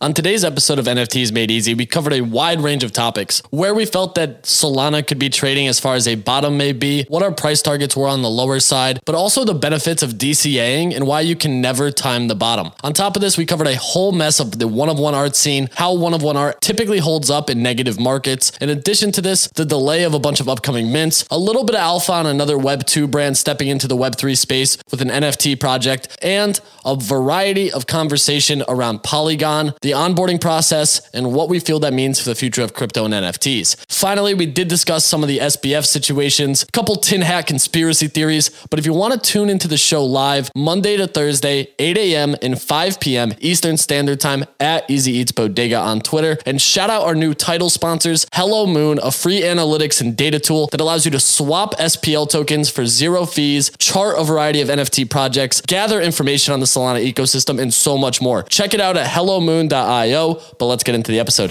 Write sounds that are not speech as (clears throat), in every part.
On today's episode of NFTs Made Easy, we covered a wide range of topics where we felt that Solana could be trading as far as a bottom may be, what our price targets were on the lower side, but also the benefits of DCAing and why you can never time the bottom. On top of this, we covered a whole mess of the one of one art scene, how one of one art typically holds up in negative markets. In addition to this, the delay of a bunch of upcoming mints, a little bit of alpha on another Web2 brand stepping into the Web3 space with an NFT project, and a variety of conversation around Polygon the onboarding process, and what we feel that means for the future of crypto and NFTs. Finally, we did discuss some of the SBF situations, a couple tin hat conspiracy theories, but if you want to tune into the show live, Monday to Thursday, 8 a.m. and 5 p.m. Eastern Standard Time at Easy Eats Bodega on Twitter. And shout out our new title sponsors, Hello Moon, a free analytics and data tool that allows you to swap SPL tokens for zero fees, chart a variety of NFT projects, gather information on the Solana ecosystem, and so much more. Check it out at hellomoon.com io. But let's get into the episode.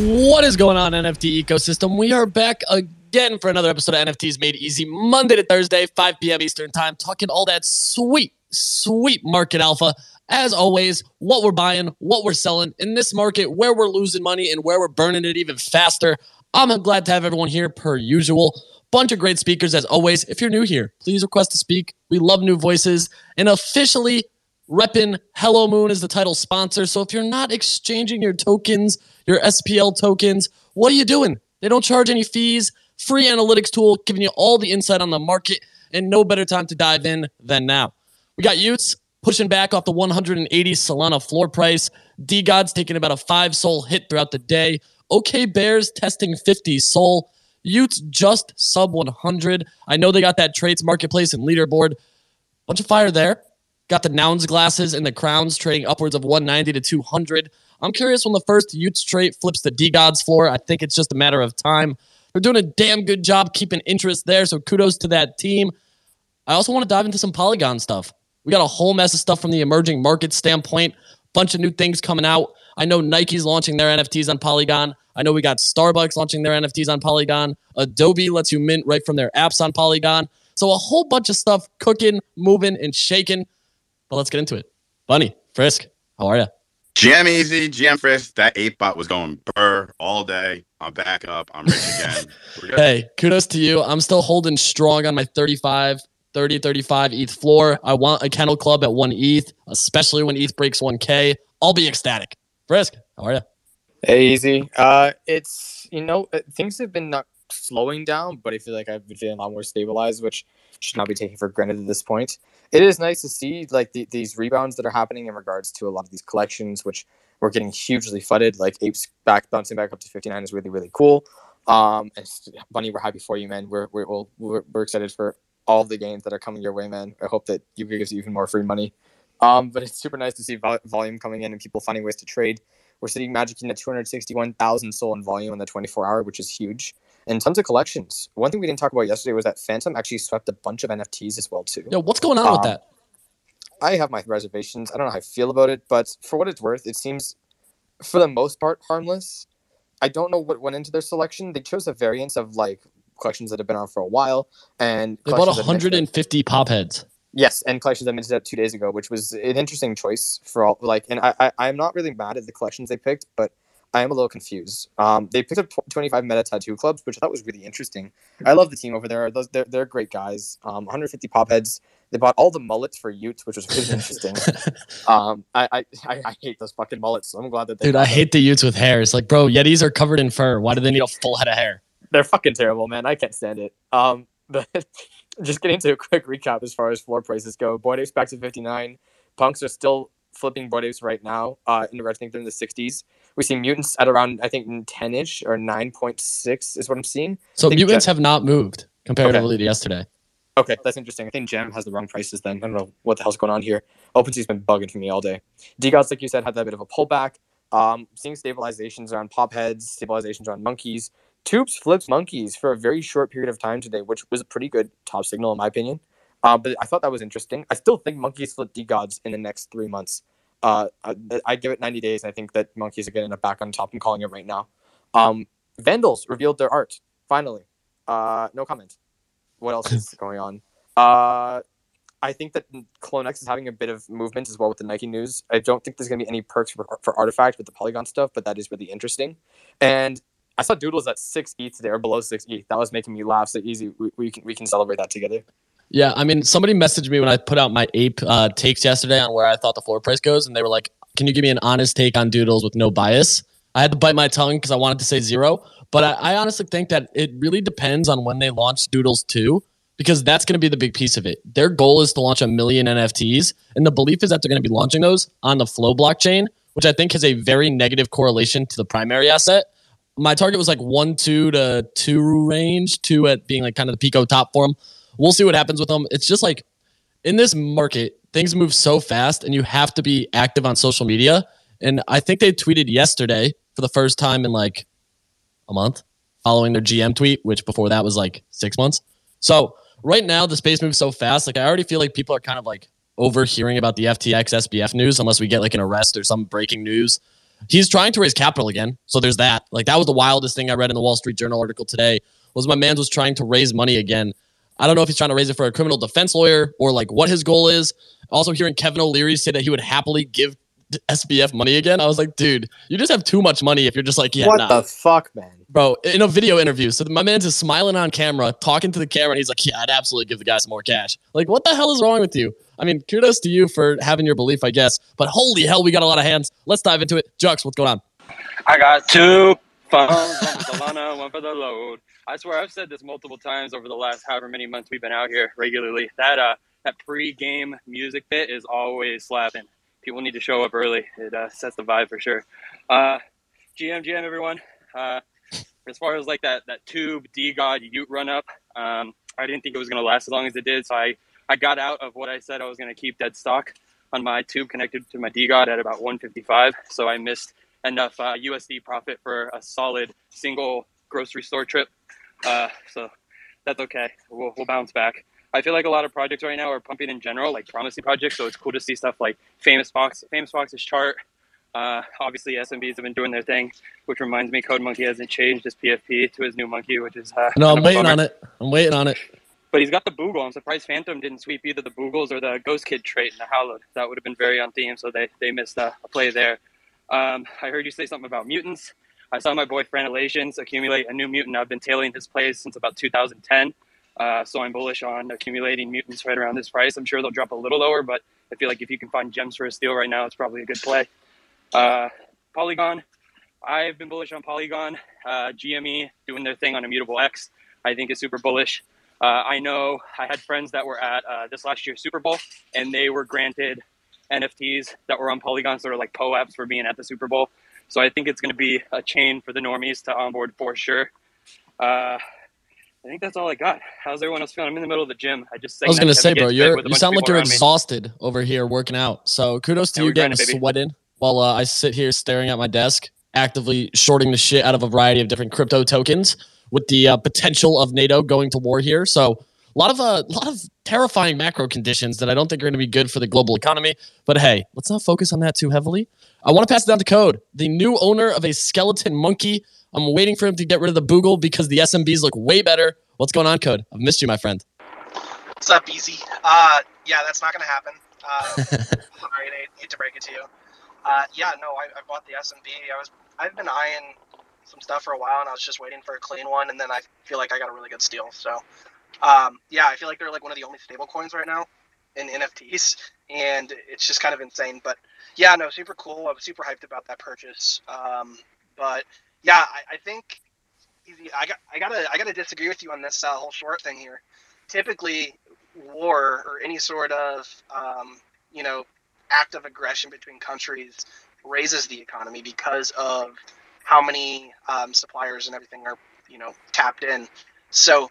What is going on, NFT ecosystem? We are back again for another episode of NFTs Made Easy, Monday to Thursday, 5 p.m. Eastern Time, talking all that sweet, sweet market alpha. As always, what we're buying, what we're selling in this market, where we're losing money, and where we're burning it even faster. I'm glad to have everyone here per usual. Bunch of great speakers as always. If you're new here, please request to speak. We love new voices. And officially repping Hello Moon is the title sponsor. So if you're not exchanging your tokens, your SPL tokens, what are you doing? They don't charge any fees. Free analytics tool giving you all the insight on the market, and no better time to dive in than now. We got y00ts pushing back off the 180 Solana floor price. DeGods taking about a five SOL hit throughout the day. Okay Bears testing 50 SOL. y00ts just sub 100. I know they got that trades marketplace and leaderboard. Bunch of fire there. Got the Nouns glasses and the crowns trading upwards of 190 to 200. I'm curious when the first y00ts trait flips the DeGods floor. I think it's just a matter of time. They're doing a damn good job keeping interest there, so kudos to that team. I also want to dive into some Polygon stuff. We got a whole mess of stuff from the emerging market standpoint, bunch of new things coming out. I know Nike's launching their NFTs on Polygon. I know we got Starbucks launching their NFTs on Polygon. Adobe lets you mint right from their apps on Polygon. So a whole bunch of stuff cooking, moving, and shaking. But let's get into it. Bunny, Frisk, how are you? Jam easy, jam frisk. That eight bot was going burr all day. I'm back up. I'm rich again. (laughs) hey, kudos to you. I'm still holding strong on my 35, 30, 35 ETH floor. I want a kennel club at one ETH, especially when ETH breaks 1K. I'll be ecstatic. Frisk, how are you? Hey, easy. Uh, it's you know uh, things have been not slowing down, but I feel like I've been feeling a lot more stabilized, which should not be taken for granted at this point. It is nice to see like the, these rebounds that are happening in regards to a lot of these collections, which we're getting hugely flooded. Like apes back bouncing back up to 59 is really really cool. Um, and Bunny, we're happy for you, man. We're we're we're, we're excited for all the gains that are coming your way, man. I hope that you gives even more free money. Um, but it's super nice to see vol- volume coming in and people finding ways to trade. We're sitting Magic Eden at 261,000 SOL in volume in the 24 hour, which is huge and tons of collections. One thing we didn't talk about yesterday was that Phantom actually swept a bunch of NFTs as well too. Yo, what's going on um, with that? I have my reservations. I don't know how I feel about it, but for what it's worth, it seems for the most part harmless. I don't know what went into their selection. They chose a variance of like collections that have been on for a while, and they bought 150 pop heads. Yes, and collections that minted out two days ago, which was an interesting choice for all. Like, and I, I I'm not really mad at the collections they picked, but I am a little confused. Um, they picked up 25 meta tattoo clubs, which I thought was really interesting. I love the team over there. Those they're, they're great guys. Um, 150 pop heads. They bought all the mullets for y00ts, which was really interesting. (laughs) um, I, I, I hate those fucking mullets. So I'm glad that they. Dude, I hate the y00ts with hair. It's like, bro, Yetis are covered in fur. Why do they need a full head of hair? They're fucking terrible, man. I can't stand it. Um, (laughs) but just getting to a quick recap as far as floor prices go. Bored Apes back to 59. Punks are still flipping Bored Apes right now. Uh, in the, I think they're in the 60s. We see mutants at around I think 10 ish or 9.6 is what I'm seeing. So mutants have not moved comparatively okay. to yesterday. Okay, that's interesting. I think Gem has the wrong prices then. I don't know what the hell's going on here. OpenSea's been bugging for me all day. DeGods, like you said, had that bit of a pullback. Um, seeing stabilizations around pop heads, stabilizations around monkeys. Tubes flips monkeys for a very short period of time today, which was a pretty good top signal in my opinion. Uh, but I thought that was interesting. I still think monkeys flip DeGods in the next three months. Uh, I, I, give it 90 days. I think that monkeys are getting it back on top. I'm calling it right now. Um, Vandals revealed their art finally. Uh, no comment. What else is (laughs) going on? Uh, I think that CloneX is having a bit of movement as well with the Nike news. I don't think there's going to be any perks for, for RTFKT with the Polygon stuff, but that is really interesting. And I saw Doodles at six ETH today or below six ETH. That was making me laugh. So easy, we, we can we can celebrate that together. Yeah, I mean, somebody messaged me when I put out my ape uh, takes yesterday on where I thought the floor price goes, and they were like, "Can you give me an honest take on Doodles with no bias?" I had to bite my tongue because I wanted to say zero, but I, I honestly think that it really depends on when they launch Doodles two because that's going to be the big piece of it. Their goal is to launch a million NFTs, and the belief is that they're going to be launching those on the Flow blockchain, which I think has a very negative correlation to the primary asset. My target was like one two to two range, two at being like kind of the Pico top for them. We'll see what happens with them. It's just like in this market, things move so fast, and you have to be active on social media. And I think they tweeted yesterday for the first time in like a month, following their GM tweet, which before that was like six months. So right now the space moves so fast. Like I already feel like people are kind of like overhearing about the FTX SBF news unless we get like an arrest or some breaking news. He's trying to raise capital again. So there's that. Like that was the wildest thing I read in the Wall Street Journal article today was my man was trying to raise money again. I don't know if he's trying to raise it for a criminal defense lawyer or like what his goal is. Also hearing Kevin O'Leary say that he would happily give SBF money again. I was like, dude, you just have too much money if you're just like, yeah, what nah. the fuck, man? Bro, in a video interview, so my man's just smiling on camera, talking to the camera, and he's like, yeah, I'd absolutely give the guy some more cash. Like, what the hell is wrong with you? I mean, kudos to you for having your belief, I guess. But holy hell, we got a lot of hands. Let's dive into it. Jux, what's going on? I got two phones, one for Solana, one for the load. I swear I've said this multiple times over the last however many months we've been out here regularly. That uh that pre-game music bit is always slapping people need to show up early. It uh, sets the vibe for sure. Uh, GM, GM, everyone. Uh, as far as like that that tube DeGod y00t run up, um, I didn't think it was to last as long as it did. So I I got out of what I said I was to keep dead stock on my tube connected to my DeGod at about 155. So I missed enough uh, USD profit for a solid single grocery store trip. Uh, so that's okay. We'll, we'll bounce back. I feel like a lot of projects right now are pumping in general, like promising projects. So it's cool to see stuff like Famous Fox, Famous Fox's chart. Uh, obviously, SMBs have been doing their thing, which reminds me, Code Monkey hasn't changed his PFP to his new monkey, which is uh, no. I'm waiting on it. I'm waiting on it. But he's got the Boogle. I'm surprised Phantom didn't sweep either the Boogles or the Ghost Kid trait in the Hollowed. That would have been very on theme, so they, they missed a, a play there. Um, I heard you say something about mutants. I saw my boy Franilations accumulate a new mutant. I've been tailing his plays since about 2010. Uh, so I'm bullish on accumulating mutants right around this price. I'm sure they'll drop a little lower, but I feel like if you can find gems for a steal right now, it's probably a good play. Uh, Polygon, I've been bullish on Polygon. Uh, GME doing their thing on Immutable X, I think is super bullish. Uh, I know I had friends that were at uh, this last year's Super Bowl, and they were granted NFTs that were on Polygon, sort of like POAPs for being at the Super Bowl. So I think it's going to be a chain for the normies to onboard for sure. Uh, I think that's all I got. How's everyone else feeling? I'm in the middle of the gym. I just I was gonna say, bro, you're you sound like you're exhausted me. over here working out. So kudos to yeah, you getting grinding, sweated while uh, I sit here staring at my desk, actively shorting the shit out of a variety of different crypto tokens with the uh, potential of NATO going to war here. So a lot of a uh, lot of terrifying macro conditions that I don't think are going to be good for the global economy. But hey, let's not focus on that too heavily. I want to pass it down to Code, the new owner of a skeleton monkey I'm waiting for him to get rid of the Boogle because the SMBs look way better. What's going on, Code? I've missed you, my friend. What's up, Easy? Uh, yeah, that's not going to happen. Uh, (laughs) sorry, I hate to break it to you. Uh, yeah, no, I, I bought the SMB. I was, I've been eyeing some stuff for a while, and I was just waiting for a clean one, and then I feel like I got a really good steal. So, um, yeah, I feel like they're like one of the only stable coins right now in NFTs, and it's just kind of insane. But yeah, no, super cool. I was super hyped about that purchase. Um, but yeah, I, I think I got I gotta I gotta disagree with you on this uh, whole short thing here. Typically, war or any sort of um, you know act of aggression between countries raises the economy because of how many um, suppliers and everything are you know tapped in. So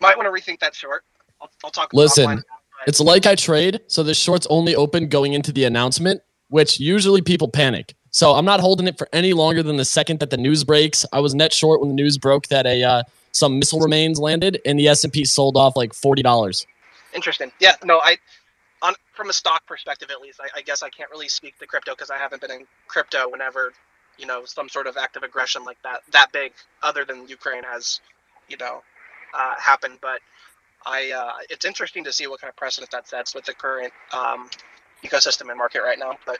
might want to rethink that short. I'll, I'll talk. Listen, it's like I trade, so the short's only open going into the announcement, which usually people panic. So I'm not holding it for any longer than the second that the news breaks. I was net short when the news broke that a uh, some missile remains landed and the S&P sold off like forty dollars. Interesting. Yeah. No, I on from a stock perspective at least, I, I guess I can't really speak to crypto because I haven't been in crypto whenever you know some sort of active aggression like that that big, other than Ukraine has you know uh, happened. But I uh, it's interesting to see what kind of precedent that sets with the current um, ecosystem and market right now. But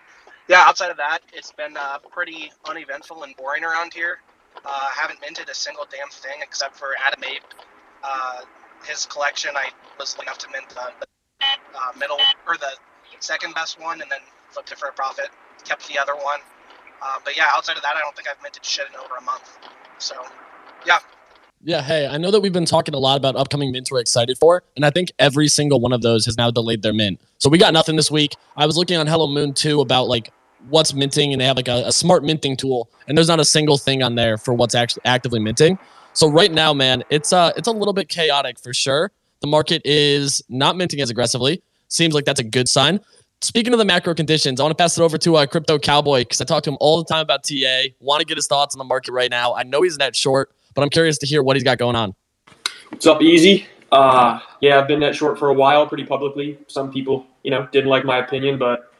yeah, outside of that, it's been uh, pretty uneventful and boring around here. Uh, I haven't minted a single damn thing except for Adam Ape. Uh, his collection, I was lucky enough to mint the, middle or the second best one, and then flipped it for a profit. Kept the other one. Uh, but yeah, outside of that, I don't think I've minted shit in over a month. So yeah, Yeah, hey, I know that we've been talking a lot about upcoming mints we're excited for, and I think every single one of those has now delayed their mint. So we got nothing this week. I was looking on Hello Moon too about like what's minting, and they have like a, a smart minting tool, and there's not a single thing on there for what's actually actively minting. So right now, man, it's uh it's a little bit chaotic for sure. The market is not minting as aggressively. Seems like that's a good sign. Speaking of the macro conditions, I want to pass it over to uh, Crypto Cowboy because I talk to him all the time about TA. Want to get his thoughts on the market right now. I know he's net short, but I'm curious to hear what he's got going on. What's up, Easy? Uh, yeah, I've been that short for a while, pretty publicly. Some people, you know, didn't like my opinion, but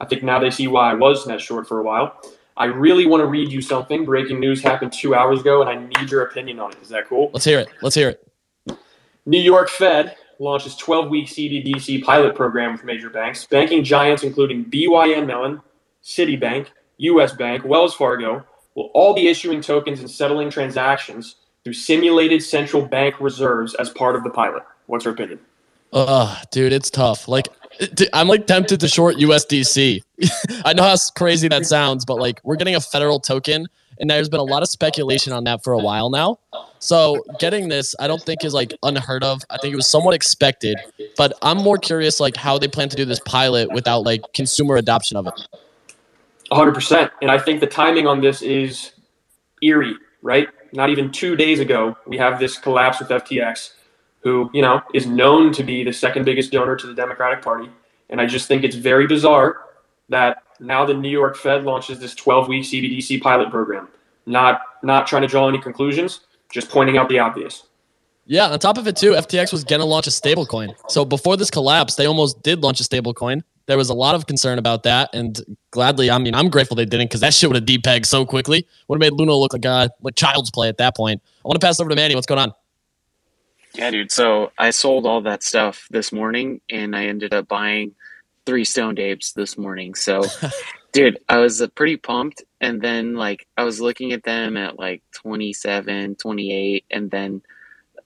I think now they see why I was that short for a while. I really want to read you something. Breaking news happened two hours ago, and I need your opinion on it. Is that cool? Let's hear it. Let's hear it. New York Fed launches 12-week CBDC pilot program with major banks. Banking giants including BNY Mellon, Citibank, U.S. Bank, Wells Fargo will all be issuing tokens and settling transactions through simulated central bank reserves as part of the pilot. What's your opinion? Ugh, dude, it's tough. Like, I'm like tempted to short USDC. (laughs) I know how crazy that sounds, but like, we're getting a federal token, and there's been a lot of speculation on that for a while now. So, getting this, I don't think is like unheard of. I think it was somewhat expected, but I'm more curious like how they plan to do this pilot without like consumer adoption of it. 100%. And I think the timing on this is eerie, right? Not even two days ago, we have this collapse with FTX, who, you know, is known to be the second biggest donor to the Democratic Party. And I just think it's very bizarre that now the New York Fed launches this 12 week CBDC pilot program. Not, not trying to draw any conclusions, just pointing out the obvious. Yeah, on top of it too, FTX was gonna launch a stablecoin. So before this collapse, they almost did launch a stablecoin. There was a lot of concern about that, and gladly, I mean, I'm grateful they didn't because that shit would have depegged so quickly. Would have made Luna look like a like child's play at that point. I want to pass over to Manny. What's going on? Yeah, dude. So I sold all that stuff this morning and I ended up buying three stoned apes this morning. So, (laughs) dude, I was uh, pretty pumped. And then, like, I was looking at them at like 27, 28. And then,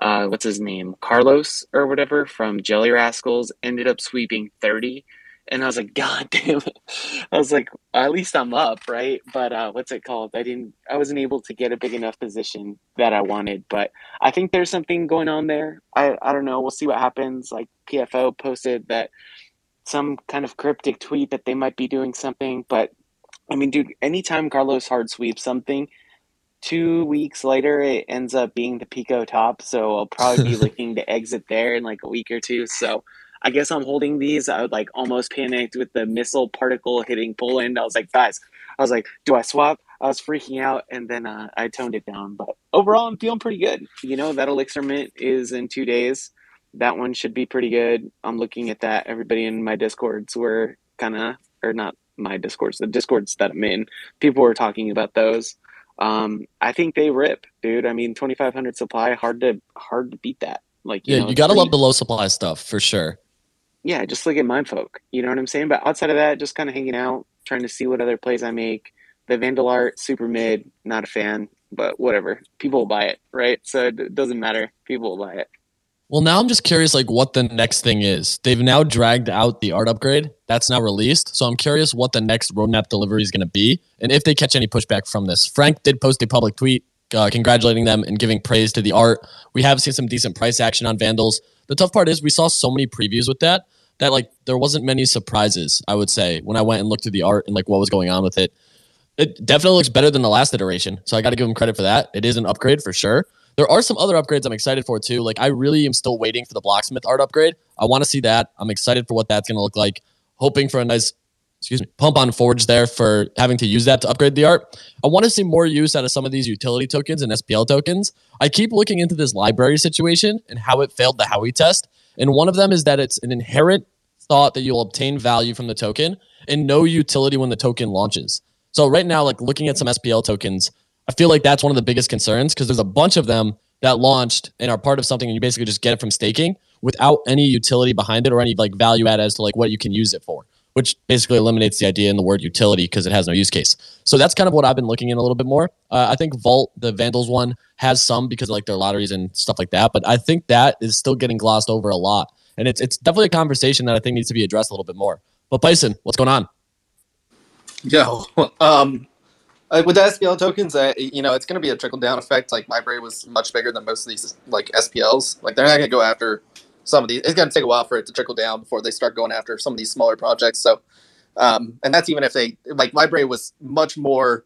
uh, what's his name? Carlos or whatever from Jelly Rascals ended up sweeping 30. And I was like, God (laughs) damn it. I was like, at least I'm up, right? But uh, what's it called? I didn't, I wasn't able to get a big enough position that I wanted. But I think there's something going on there. I, I don't know. We'll see what happens. Like PFO posted that some kind of cryptic tweet that they might be doing something. But I mean, dude, anytime Carlos hard sweeps something, two weeks later it ends up being the Pico top. So I'll probably be (laughs) looking to exit there in like a week or two. So I guess I'm holding these. I would like almost panicked with the missile particle hitting Poland. I was like, guys, I was like, do I swap? I was freaking out, and then uh, I toned it down. But overall, I'm feeling pretty good. You know, that elixir mint is in two days. That one should be pretty good. I'm looking at that. Everybody in my discords were kind of, or not my discords, the discords that I'm in. People were talking about those. Um, I think they rip, dude. I mean, 2,500 supply, hard to hard to beat that. Like, you yeah, know, you gotta three- love the low supply stuff for sure. Yeah, just look at Mindfolk. You know what I'm saying? But outside of that, just kind of hanging out, trying to see what other plays I make. The Vandal art, super mid, not a fan, but whatever. People will buy it, right? So it doesn't matter. People will buy it. Well, now I'm just curious, like what the next thing is. They've now dragged out the art upgrade. That's now released. So I'm curious what the next roadmap delivery is going to be, and if they catch any pushback from this. Frank did post a public tweet uh, congratulating them and giving praise to the art. We have seen some decent price action on Vandals. The tough part is we saw so many previews with that that like there wasn't many surprises. I would say when I went and looked at the art and like what was going on with it. It definitely looks better than the last iteration. So I got to give them credit for that. It is an upgrade for sure. There are some other upgrades I'm excited for too. Like I really am still waiting for the blacksmith art upgrade. I want to see that. I'm excited for what that's going to look like. Hoping for a nice, excuse me, pump on Forge there for having to use that to upgrade the art. I want to see more use out of some of these utility tokens and SPL tokens. I keep looking into this LBRY situation and how it failed the Howey test. And one of them is that it's an inherent thought that you'll obtain value from the token and no utility when the token launches. So right now, like looking at some SPL tokens, I feel like that's one of the biggest concerns because there's a bunch of them that launched and are part of something and you basically just get it from staking. without any utility behind it or any like value add as to like what you can use it for which basically eliminates the idea in the word utility because it has no use case. So that's kind of what I've been looking in a little bit more. Uh, I think Vault, the Vandals one, has some because like their lotteries and stuff like that, but I think that is still getting glossed over a lot, and it's it's definitely a conversation that I think needs to be addressed a little bit more. But Bison, what's going on? Yo, (laughs) um, uh, with the SPL tokens, uh, you know, it's going to be a trickle down effect. Like LBRY was much bigger than most of these like SPLs. Like they're not going to go after some of these. It's going to take a while for it to trickle down before they start going after some of these smaller projects. So, um, and that's even if they like LBRY was much more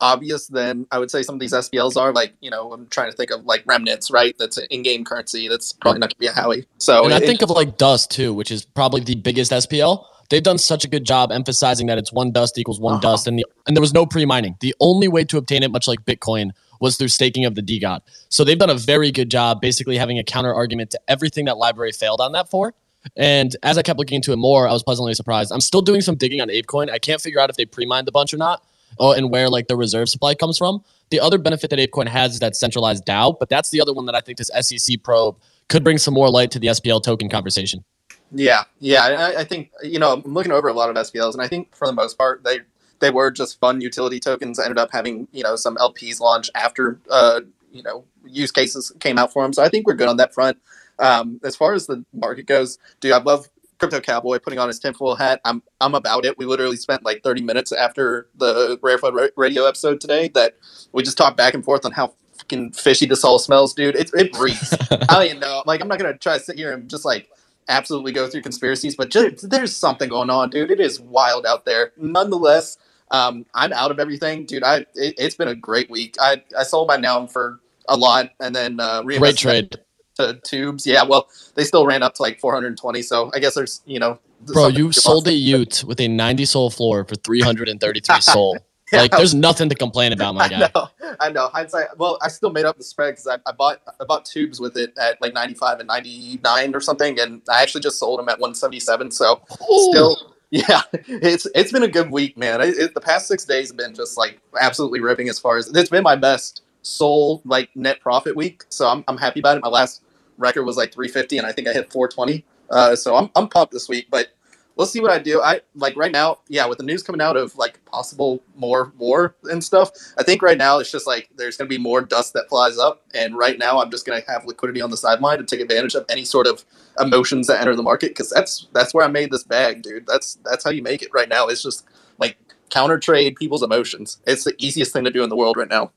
obvious than I would say some of these SPLs are. Like, you know, I'm trying to think of like remnants, right? That's an in-game currency. That's probably not going to be a Howey. So, and I it- think of like Dust too, which is probably the biggest SPL. They've done such a good job emphasizing that it's one dust equals one Uh-huh. dust, and the, and there was no pre-mining. The only way to obtain it, much like Bitcoin, was through staking of the DeGod. So they've done a very good job, basically having a counter argument to everything that LBRY failed on that for. And as I kept looking into it more, I was pleasantly surprised. I'm still doing some digging on ApeCoin. I can't figure out if they pre-mined a bunch or not, or and where like the reserve supply comes from. The other benefit that ApeCoin has is that centralized DAO, but that's the other one that I think this SEC probe could bring some more light to the SPL token conversation. Yeah, yeah. I, I think you know I'm looking over a lot of SPLs, and I think for the most part they they were just fun utility tokens. Ended up having you know some LPs launch after uh, you know use cases came out for them. So I think we're good on that front. Um, as far as the market goes, dude, I love Crypto Cowboy putting on his tinfoil hat. I'm I'm about it. We literally spent like 30 minutes after the Rare Flood Radio episode today that we just talked back and forth on how fucking fishy this all smells, dude. It it breathes. (laughs) I don't even know. Like I'm not gonna try to sit here and just like absolutely go through conspiracies, but just, there's something going on, dude. It is wild out there. Nonetheless, um, I'm out of everything, dude. I it, it's been a great week. I I sold my noun for a lot, and then uh, Great trade. to tubes. Yeah, well, they still ran up to like 420. So I guess there's you know, Bro, you sold a. y00t with a 90 SOL floor for 333 (laughs) SOL. Yeah, Like, there's nothing to complain about, my (laughs) guy. I know, I know. Hindsight. Well, I still made up the spread because I, I bought I bought tubes with it at like 95 and 99 or something, and I actually just sold them at 177. So still, yeah, it's it's been a good week, man. It, it- the past six days have been just like absolutely ripping. As far as it's been my best SOL like net profit week, so I'm I'm happy about it. My last record was like 350, and I think I hit 420. Uh, so I'm I'm pumped this week, but we'll see what I do. I like right now, yeah, with the news coming out of like possible more war and stuff. I think right now it's just like there's going to be more dust that flies up, and right now I'm just going to have liquidity on the sideline to take advantage of any sort of emotions that enter the market because that's that's where I made this bag, dude. That's that's how you make it right now. It's just like counter trade people's emotions. It's the easiest thing to do in the world right now.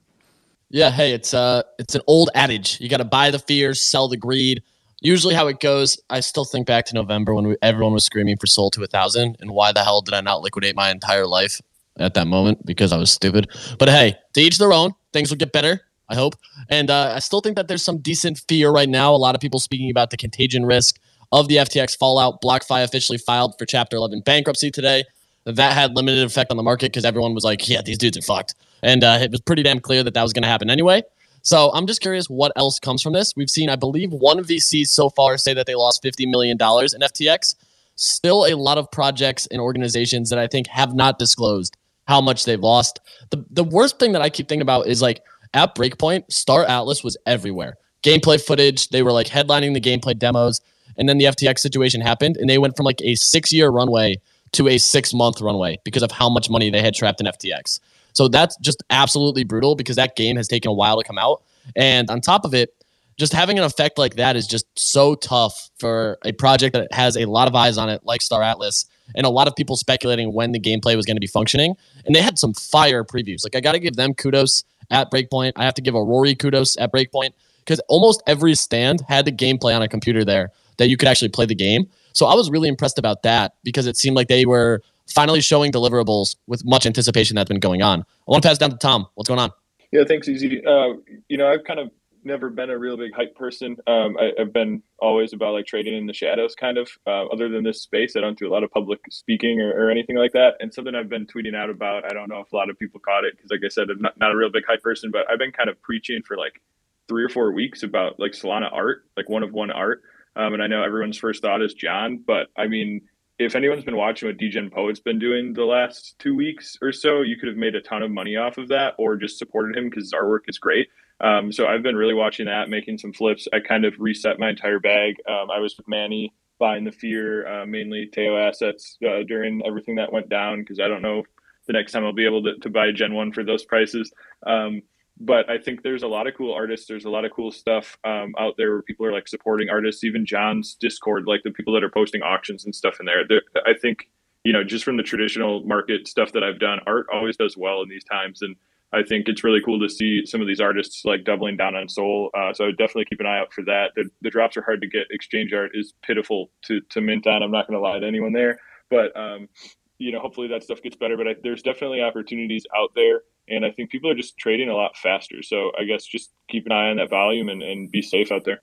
Yeah, hey, it's uh it's an old adage. You got to buy the fears, sell the greed. Usually how it goes, I still think back to November when we, everyone was screaming for SOL to a 1000 and why the hell did I not liquidate my entire life at that moment because I was stupid. But hey, to each their own. Things will get better, I hope. And uh, I still think that there's some decent fear right now. A lot of people speaking about the contagion risk of the FTX fallout. BlockFi officially filed for Chapter 11 bankruptcy today. That had limited effect on the market because everyone was like, yeah, these dudes are fucked. And uh, it was pretty damn clear that that was going to happen anyway. So I'm just curious what else comes from this. We've seen, I believe, one VC so far say that they lost $50 million in FTX. Still a lot of projects and organizations that I think have not disclosed how much they've lost. The, the worst thing that I keep thinking about is like at Breakpoint, Star Atlas was everywhere. Gameplay footage, they were like headlining the gameplay demos. And then the FTX situation happened, and they went from like a six year runway to a six month runway because of how much money they had trapped in FTX. So that's just absolutely brutal because that game has taken a while to come out. And on top of it, just having an effect like that is just so tough for a project that has a lot of eyes on it, like Star Atlas, and a lot of people speculating when the gameplay was going to be functioning. And they had some fire previews. Like, I got to give them kudos at Breakpoint. I have to give a Rory kudos at Breakpoint because almost every stand had the gameplay on a computer there that you could actually play the game. So I was really impressed about that because it seemed like they were finally showing deliverables with much anticipation that's been going on. I want to pass down to Tom. What's going on? Yeah, thanks, Easy. Uh, you know, I've kind of never been a real big hype person. Um, I, I've been always about like trading in the shadows, kind of. Uh, other than this space, I don't do a lot of public speaking or, or anything like that. And something I've been tweeting out about. I don't know if a lot of people caught it because, like I said, I'm not, not a real big hype person, but I've been kind of preaching for like three or four weeks about like Solana art, like one of one art. Um, and I know everyone's first thought is John, but I mean, if anyone's been watching what DGen Poet's been doing the last two weeks or so, you could have made a ton of money off of that or just supported him because his artwork is great. Um, so I've been really watching that, making some flips. I kind of reset my entire bag. Um, I was with Manny buying the fear, uh, mainly Teo assets uh, during everything that went down because I don't know the next time I'll be able to, to buy Gen 1 for those prices. Um, but I think there's a lot of cool artists. There's a lot of cool stuff um, out there where people are like supporting artists. Even John's Discord, like the people that are posting auctions and stuff in there. I think you know just from the traditional market stuff that I've done, art always does well in these times, and I think it's really cool to see some of these artists like doubling down on SOL. Uh, so I would definitely keep an eye out for that. The, the drops are hard to get. Exchange art is pitiful to to mint on. I'm not going to lie to anyone there, but um, you know hopefully that stuff gets better. But I, there's definitely opportunities out there and I think people are just trading a lot faster. So I guess just keep an eye on that volume and, and be safe out there.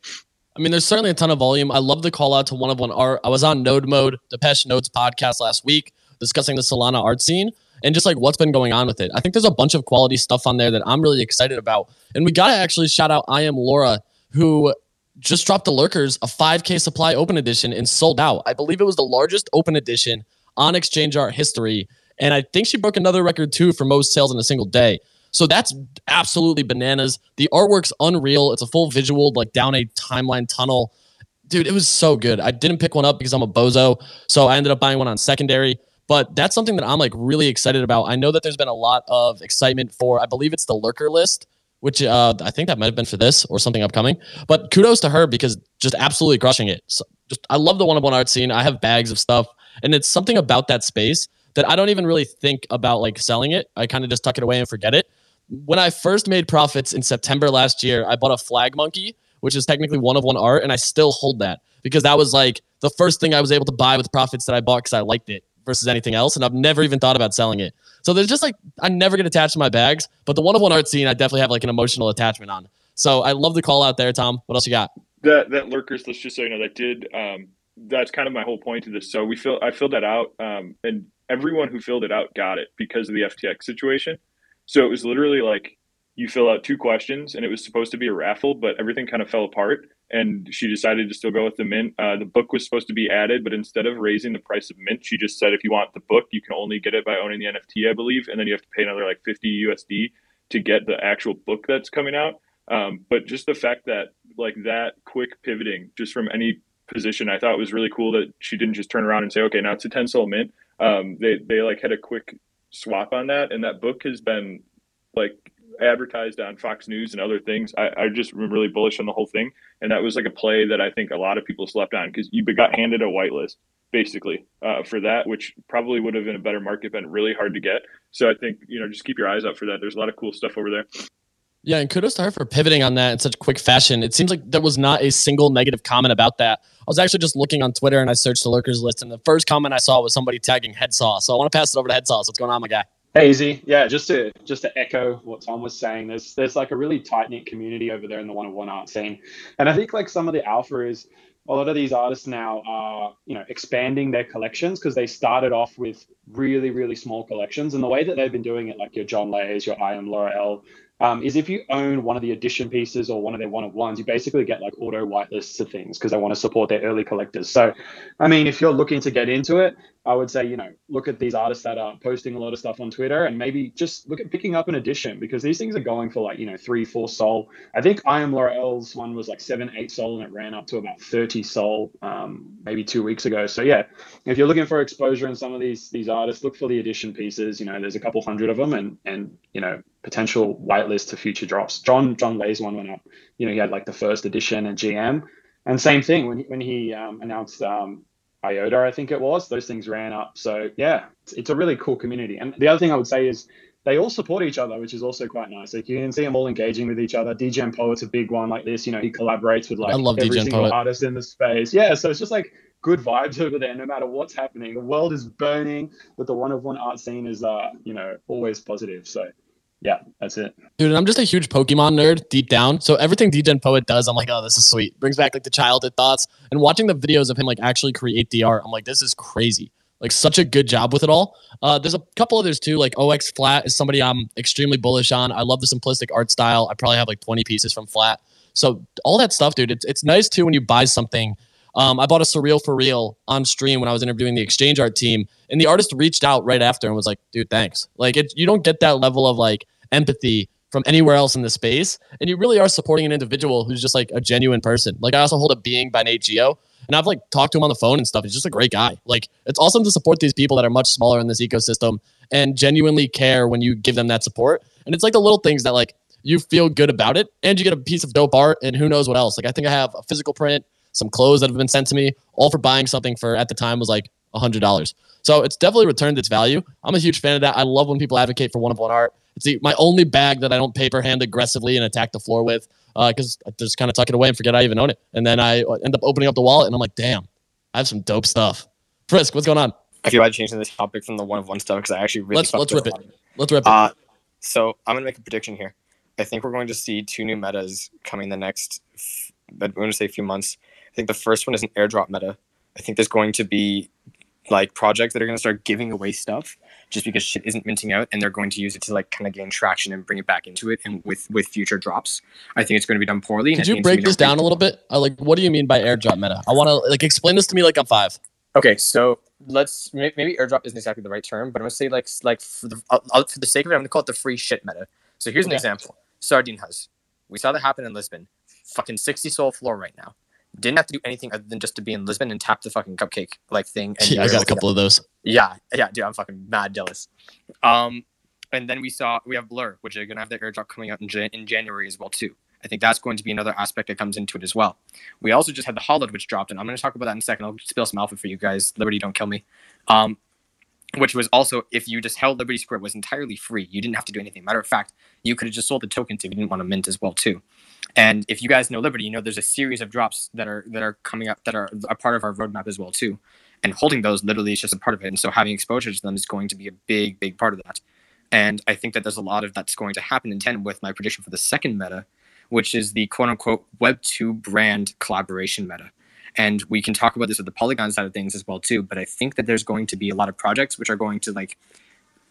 I mean, there's certainly a ton of volume. I love the call out to one of one art. I was on Node Mode, Depeche Notes podcast last week, discussing the Solana art scene and just like what's been going on with it. I think there's a bunch of quality stuff on there that I'm really excited about. And we got to actually shout out I am Laura, who just dropped the Lurkers, a 5K supply open edition and sold out. I believe it was the largest open edition on Exchange Art history. And I think she broke another record too for most sales in a single day. So that's absolutely bananas. The artwork's unreal. It's a full visual, like down a timeline tunnel. Dude, it was so good. I didn't pick one up because I'm a bozo. So I ended up buying one on secondary. But that's something that I'm like really excited about. I know that there's been a lot of excitement for, I believe it's the lurker list, which uh, I think that might have been for this or something upcoming. But kudos to her because just absolutely crushing it. So just I love the one on one art scene. I have bags of stuff, and it's something about that space that I don't even really think about like selling it. I kind of just tuck it away and forget it. When I first made profits in September last year, I bought a flag monkey, which is technically one of one art, and I still hold that because that was like the first thing I was able to buy with profits that I bought because I liked it versus anything else, and I've never even thought about selling it. So there's just like I never get attached to my bags, but the one of one art scene I definitely have like an emotional attachment on. So I love the call out there, Tom. What else you got? That that Lurkers, let's just so you know, that did um, that's kind of my whole point to this. So we fill I filled that out, um, and everyone who filled it out got it because of the FTX situation. So it was literally like you fill out two questions and it was supposed to be a raffle, but everything kind of fell apart. And she decided to still go with the mint. Uh, the book was supposed to be added, but instead of raising the price of mint, she just said if you want the book, you can only get it by owning the NFT, I believe, and then you have to pay another like 50 USD to get the actual book that's coming out. Um, but just the fact that like that quick pivoting just from any position, I thought was really cool that she didn't just turn around and say, okay, now it's a 10 SOL mint um, they they like had a quick swap on that, and that book has been like advertised on Fox News and other things. I, I just am really bullish on the whole thing, and that was like a play that I think a lot of people slept on because you got handed a whitelist basically uh, for that, which probably would have in a better market been really hard to get. So I think you know just keep your eyes out for that. There's a lot of cool stuff over there. Yeah, and kudos to her for pivoting on that in such quick fashion. It seems like there was not a single negative comment about that. I was actually just looking on Twitter and I searched the lurkers list, and the first comment I saw was somebody tagging Headsaw. So I want to pass it over to Headsaw. What's going on, my guy? Hey, easy. Yeah, just to just to echo what Tom was saying, there's there's like a really tight knit community over there in the one on one art scene, and I think like some of the alpha is a lot of these artists now are you know expanding their collections because they started off with really really small collections and the way that they've been doing it like your john lays your i am laura l um, is if you own one of the edition pieces or one of their one of ones, you basically get like auto whitelists of things because they want to support their early collectors. So, I mean, if you're looking to get into it, I would say, you know, look at these artists that are posting a lot of stuff on Twitter and maybe just look at picking up an edition because these things are going for like, you know, three, four SOL. I think I am Laurel's one was like seven, eight SOL and it ran up to about 30 SOL um, maybe two weeks ago. So yeah, if you're looking for exposure in some of these these artists, look for the edition pieces. You know, there's a couple hundred of them and and you know, potential whitelist to future drops. John John Lay's one went up. You know, he had like the first edition and GM. And same thing when he, when he um, announced um, IOTA, I think it was. Those things ran up. So yeah, it's, it's, a really cool community. And the other thing I would say is they all support each other, which is also quite nice. Like you can see them all engaging with each other. DGen Poet's a big one like this. You know, he collaborates with like every single Poet. artist in the space. Yeah, so it's just like good vibes over there, no matter what's happening. The world is burning, but the one of one art scene is, uh, you know, always positive. So yeah, that's it. Dude, I'm just a huge Pokemon nerd deep down. So everything DGen Poet does, I'm like, oh, this is sweet. Brings back like the childhood thoughts. And watching the videos of him like actually create the art, I'm like, this is crazy. Like such a good job with it all. Uh, there's a couple others too. Like OX Flat is somebody I'm extremely bullish on. I love the simplistic art style. I probably have like 20 pieces from Flat. So all that stuff, dude. It's it's nice too when you buy something Um, I bought a surreal for real on stream when I was interviewing the exchange art team, and the artist reached out right after and was like, "Dude, thanks." Like, it, you don't get that level of like empathy from anywhere else in the space, and you really are supporting an individual who's just like a genuine person. Like, I also hold a being by Nate Geo, and I've like talked to him on the phone and stuff. He's just a great guy. Like, it's awesome to support these people that are much smaller in this ecosystem and genuinely care when you give them that support. And it's like the little things that like you feel good about it, and you get a piece of dope art, and who knows what else. Like, I think I have a physical print some clothes that have been sent to me, all for buying something for at the time was like hundred dollars. So it's definitely returned its value. I'm a huge fan of that. I love when people advocate for one of one art. It's the, my only bag that I don't paper hand aggressively and attack the floor with Uh because uh, I just kind of tuck it away and forget I even own it. And then I end up opening up the wallet and I'm like, damn, I have some dope stuff. Frisk, what's going on? I feel like changing this topic from the one of one stuff because I actually really let's let's rip it. Let's rip it. Uh, so I'm gonna make a prediction here. I think we're going to see two new metas coming the next. I'm going to say a few months. I think the first one is an airdrop meta. I think there's going to be like projects that are going to start giving away stuff just because shit isn't minting out and they're going to use it to like kind of gain traction and bring it back into it and with with future drops. I think it's going to be done poorly could you break this down a little bit? Uh, like what do you mean by airdrop meta? I want to like explain this to me like i'm five. Okay so let's maybe airdrop isn't exactly the right term but i'm going to say like like for the, uh, for the sake of it i'm going to call it the free shit meta. So here's an example. Sardine has we saw that happen in lisbon. Fucking 60 SOL floor right now didn't have to do anything other than just to be in Lisbon and tap the fucking cupcake like thing. And (laughs) yeah, I got a couple of those. Yeah, yeah, dude, I'm fucking mad jealous. Um, and then we saw we have Blur, which are gonna have their airdrop coming out in, Jan- in January as well too. I think that's going to be another aspect that comes into it as well. We also just had the Hollowed, which dropped, and I'm going to talk about that in a second. I'll spill some alpha for you guys. Liberty, don't kill me. Um, which was also if you just held Liberty Square, was entirely free. You didn't have to do anything. Matter of fact, you could have just sold the tokens if you didn't want to mint as well too. And if you guys know Liberty, you know there's a series of drops that are that are coming up that are a part of our roadmap as well too. And holding those literally is just a part of it. And so having exposure to them is going to be a big, big part of that. And I think that there's a lot of that's going to happen in tandem with my prediction for the second meta, which is the quote unquote Web2 brand collaboration meta. And we can talk about this with the Polygon side of things as well too. But I think that there's going to be a lot of projects which are going to like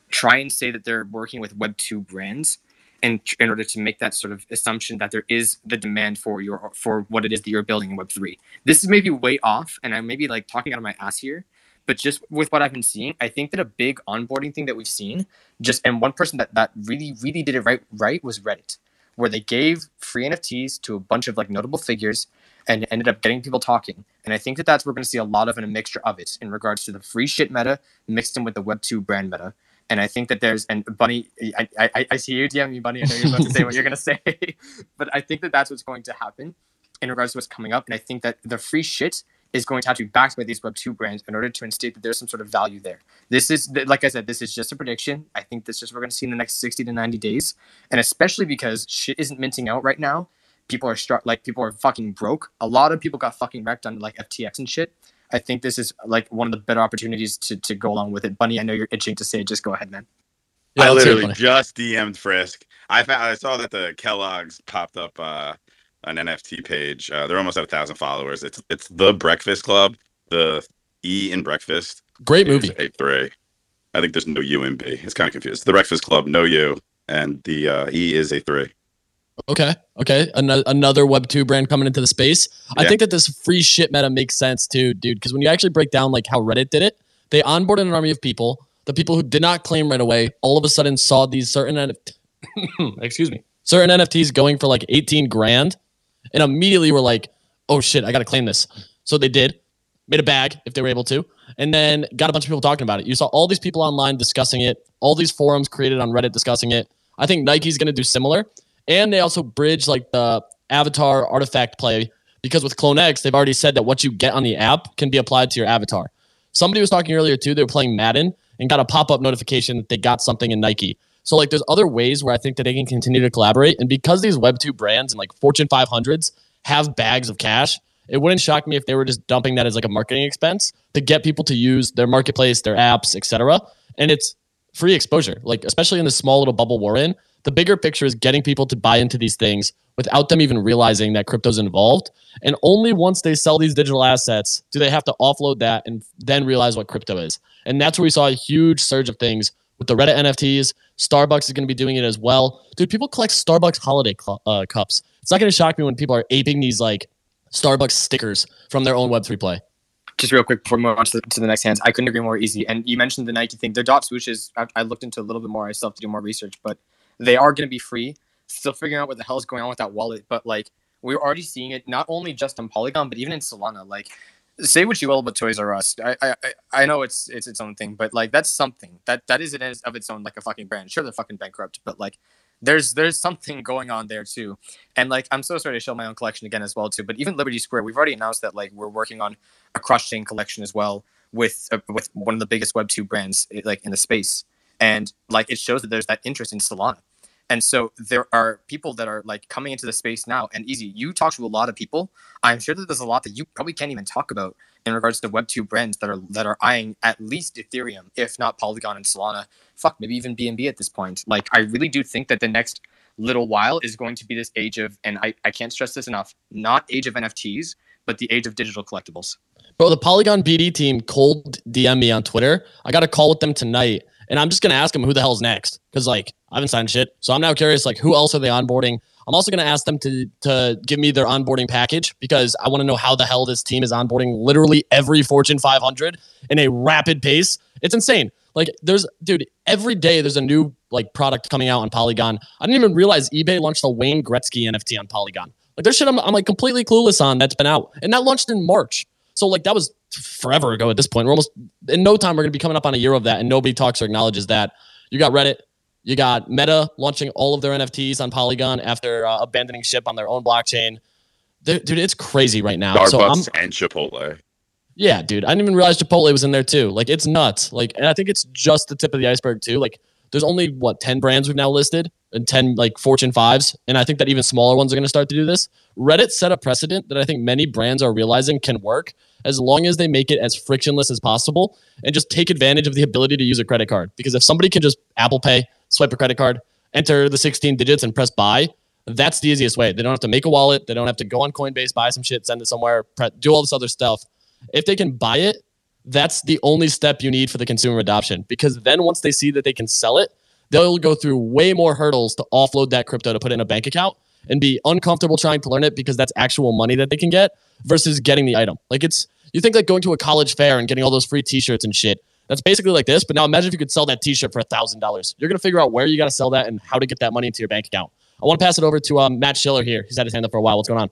try and say that they're working with Web2 brands in, in order to make that sort of assumption that there is the demand for your for what it is that you're building in Web3. This is maybe way off, and I may be like talking out of my ass here, but just with what I've been seeing, I think that a big onboarding thing that we've seen, just and one person that that really really did it right right was Reddit, where they gave free NFTs to a bunch of like notable figures and ended up getting people talking. And I think that that's we're going to see a lot of in a mixture of it in regards to the free shit meta mixed in with the Web2 brand meta. And I think that there's and Bunny, I, I, I see you DM me, Bunny. I know you're about to say what you're gonna (laughs) say, but I think that that's what's going to happen in regards to what's coming up. And I think that the free shit is going to have to be backed by these Web two brands in order to instate that there's some sort of value there. This is like I said, this is just a prediction. I think this is what we're to see in the next sixty to ninety days, and especially because shit isn't minting out right now. People are start like people are fucking broke. A lot of people got fucking wrecked on like FTX and shit. I think this is like one of the better opportunities to, to go along with it. Bunny, I know you're itching to say it. Just go ahead, man. Yeah, I literally just DM'd Frisk. I found, I saw that the Kellogg's popped up uh, an NFT page. Uh, they're almost at a thousand followers. It's it's the Breakfast Club. The E in Breakfast. Great movie. A three. I think there's no U in B. It's kind of confused. The Breakfast Club, no U, and the uh, E is a three. Okay. Okay. An- another Web two brand coming into the space. Yeah. I think that this free shit meta makes sense too, dude. Because when you actually break down like how Reddit did it, they onboarded an army of people. The people who did not claim right away, all of a sudden saw these certain NFT- (coughs) excuse me, certain NFTs going for like 18 grand, and immediately were like, "Oh shit, I got to claim this." So they did, made a bag if they were able to, and then got a bunch of people talking about it. You saw all these people online discussing it, all these forums created on Reddit discussing it. I think Nike's going to do similar and they also bridge like the avatar RTFKT play because with Clone X, they've already said that what you get on the app can be applied to your avatar. Somebody was talking earlier too, they were playing Madden and got a pop up notification that they got something in Nike. So like there's other ways where I think that they can continue to collaborate. And because these Web2 brands and like Fortune 500s have bags of cash, it wouldn't shock me if they were just dumping that as like a marketing expense to get people to use their marketplace, their apps, etc. And it's free exposure. Like especially in the small little bubble we're in, the bigger picture is getting people to buy into these things without them even realizing that crypto's involved. And only once they sell these digital assets do they have to offload that and then realize what crypto is. And that's where we saw a huge surge of things with the Reddit NFTs. Starbucks is going to be doing it as well. Dude, people collect Starbucks holiday cl- uh, cups. It's not going to shock me when people are aping these like Starbucks stickers from their own Web3 play. Just real quick before we move on to the, to the next hands, I couldn't agree more easy. And you mentioned the Nike thing. Their dot swooshes, I, I looked into a little bit more. I still have to do more research, but they are going to be free. Still figuring out what the hell is going on with that wallet. But like, we're already seeing it not only just on Polygon, but even in Solana. Like, say what you will about Toys R Us. I, I I know it's it's its own thing, but like that's something that that is of its own like a fucking brand. Sure, they're fucking bankrupt, but like there's there's something going on there too. And like I'm so sorry to show my own collection again as well too. But even Liberty Square, we've already announced that like we're working on a cross chain collection as well with uh, with one of the biggest Web two brands eh, like in the space. And like it shows that there's that interest in Solana. And so there are people that are like coming into the space now. And easy, you talk to a lot of people. I'm sure that there's a lot that you probably can't even talk about in regards to Web two brands that are that are eyeing at least Ethereum, if not Polygon and Solana. Fuck, maybe even BNB at this point. Like I really do think that the next little while is going to be this age of, and I, I can't stress this enough, not age of NFTs, but the age of digital collectibles. Bro, the Polygon BD team cold DM me on Twitter. I got a call with them tonight, and I'm just gonna ask them who the hell's next because like I haven't signed shit. So I'm now curious, like who else are they onboarding? I'm also gonna ask them to to give me their onboarding package because I want to know how the hell this team is onboarding literally every Fortune 500 in a rapid pace. It's insane. Like there's dude, every day there's a new like product coming out on Polygon. I didn't even realize eBay launched a Wayne Gretzky NFT on Polygon. Like there's shit I'm, I'm like completely clueless on that's been out. And that launched in March. So like that was forever ago at this point. We're almost in no time we're gonna be coming up on a year of that and nobody talks or acknowledges that. You got Reddit, you got Meta launching all of their NFTs on Polygon after uh, abandoning ship on their own blockchain. Dude, it's crazy right now. Starbucks so I'm, and Chipotle. Yeah, dude. I didn't even realize Chipotle was in there too. Like it's nuts. Like, and I think it's just the tip of the iceberg too. Like, there's only what ten brands we've now listed and ten like Fortune fives, and I think that even smaller ones are going to start to do this. Reddit set a precedent that I think many brands are realizing can work as long as they make it as frictionless as possible and just take advantage of the ability to use a credit card. Because if somebody can just Apple Pay, swipe a credit card, enter the 16 digits, and press buy, that's the easiest way. They don't have to make a wallet. They don't have to go on Coinbase, buy some shit, send it somewhere, pre- do all this other stuff. If they can buy it, that's the only step you need for the consumer adoption. Because then once they see that they can sell it, they'll go through way more hurdles to offload that crypto to put in a bank account and be uncomfortable trying to learn it because that's actual money that they can get versus getting the item. Like it's you think like going to a college fair and getting all those free t-shirts and shit. That's basically like this, but now imagine if you could sell that t-shirt for a thousand dollars. You're gonna figure out where you gotta sell that and how to get that money into your bank account. I want to pass it over to um, Matt Schiller here. He's had his hand up for a while. What's going on?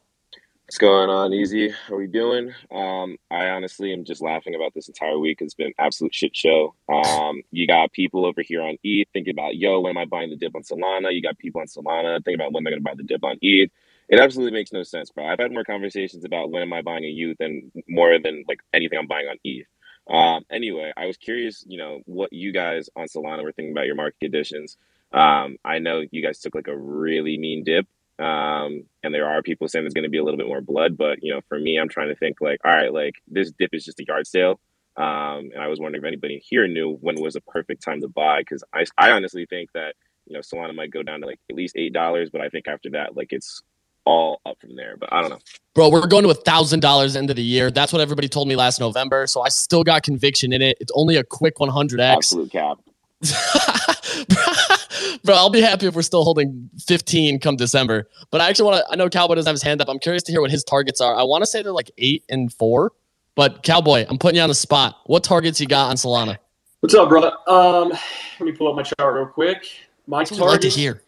What's going on, Easy? How are we doing? Um, I honestly am just laughing about this entire week. It's been absolute shit show. Um, you got people over here on ETH thinking about, yo, when am I buying the dip on Solana? You got people on Solana thinking about when they're going to buy the dip on ETH. It absolutely makes no sense, bro. I've had more conversations about when am I buying a UTH than more than like anything I'm buying on ETH. Um, anyway, I was curious, you know, what you guys on Solana were thinking about your market conditions. Um, I know you guys took like a really mean dip um, and there are people saying there's going to be a little bit more blood, but you know, for me, I'm trying to think like, all right, like this dip is just a yard sale. Um, and I was wondering if anybody here knew when was the perfect time to buy because I, I honestly think that you know Solana might go down to like at least eight dollars, but I think after that, like it's all up from there. But I don't know, bro. We're going to a thousand dollars end of the year. That's what everybody told me last November. So I still got conviction in it. It's only a quick 100x. Absolute cap. (laughs) Bro, I'll be happy if we're still holding 15 come December. But I actually want to. I know Cowboy doesn't have his hand up. I'm curious to hear what his targets are. I want to say they're like eight and four. But Cowboy, I'm putting you on the spot. What targets you got on Solana? What's up, brother? Um, let me pull up my chart real quick. My target. Like to hear.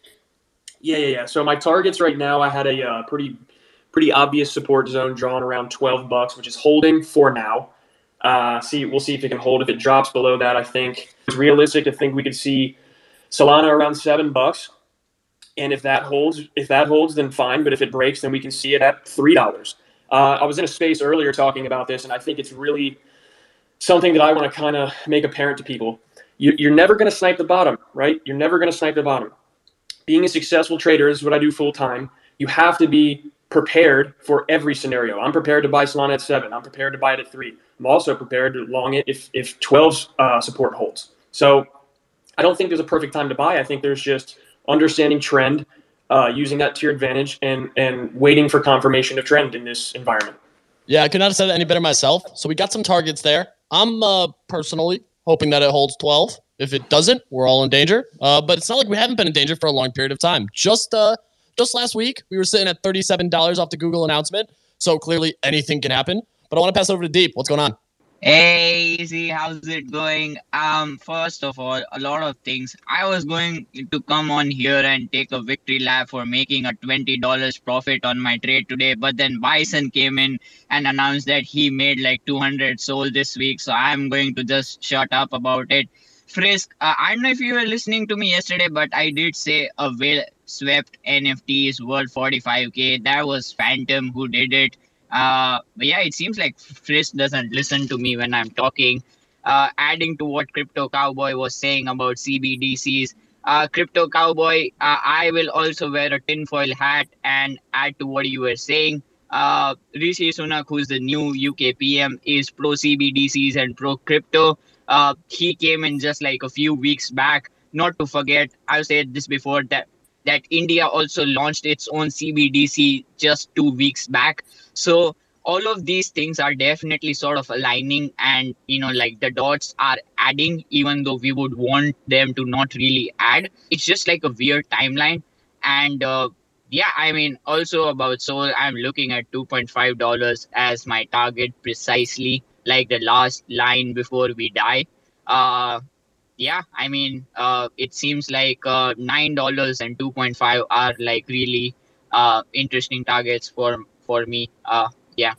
Yeah, yeah, yeah. So my targets right now, I had a uh, pretty, pretty obvious support zone drawn around 12 bucks, which is holding for now. Uh, see, we'll see if it can hold. If it drops below that, I think it's realistic to think we could see Solana around seven bucks. And if that holds, if that holds, then fine. But if it breaks, then we can see it at three dollars. Uh, I was in a space earlier talking about this, and I think it's really something that I want to kind of make apparent to people. You, you're never going to snipe the bottom, right? You're never going to snipe the bottom. Being a successful trader is what I do full time. You have to be prepared for every scenario. I'm prepared to buy Solana at seven. I'm prepared to buy it at three. I'm also prepared to long it if if 12 uh, support holds. So I don't think there's a perfect time to buy. I think there's just understanding trend, uh, using that to your advantage, and and waiting for confirmation of trend in this environment. Yeah, I could not have said it any better myself. So we got some targets there. I'm uh, personally hoping that it holds 12. If it doesn't, we're all in danger. Uh, but it's not like we haven't been in danger for a long period of time. Just uh, just last week, we were sitting at $37 off the Google announcement. So clearly anything can happen. But I want to pass over to Deep. What's going on? Hey, easy. How's it going? Um, first of all, a lot of things. I was going to come on here and take a victory lap for making a twenty dollars profit on my trade today, but then Bison came in and announced that he made like two hundred SOL this week. So I'm going to just shut up about it. Frisk, uh, I don't know if you were listening to me yesterday, but I did say a whale swept NFTs worth 45k. That was Phantom who did it. Uh, but yeah, it seems like Frisk doesn't listen to me when I'm talking. Uh, adding to what Crypto Cowboy was saying about CBDCs, uh, Crypto Cowboy, uh, I will also wear a tinfoil hat and add to what you were saying. Uh, Rishi Sunak, who's the new UK PM, is pro CBDCs and pro crypto. Uh, he came in just like a few weeks back. Not to forget, I've said this before that that India also launched its own CBDC just two weeks back. So all of these things are definitely sort of aligning and you know like the dots are adding even though we would want them to not really add it's just like a weird timeline and uh, yeah i mean also about sol i'm looking at 2.5 dollars as my target precisely like the last line before we die uh yeah i mean uh it seems like uh nine dollars and 2.5 are like really uh interesting targets for for me uh yeah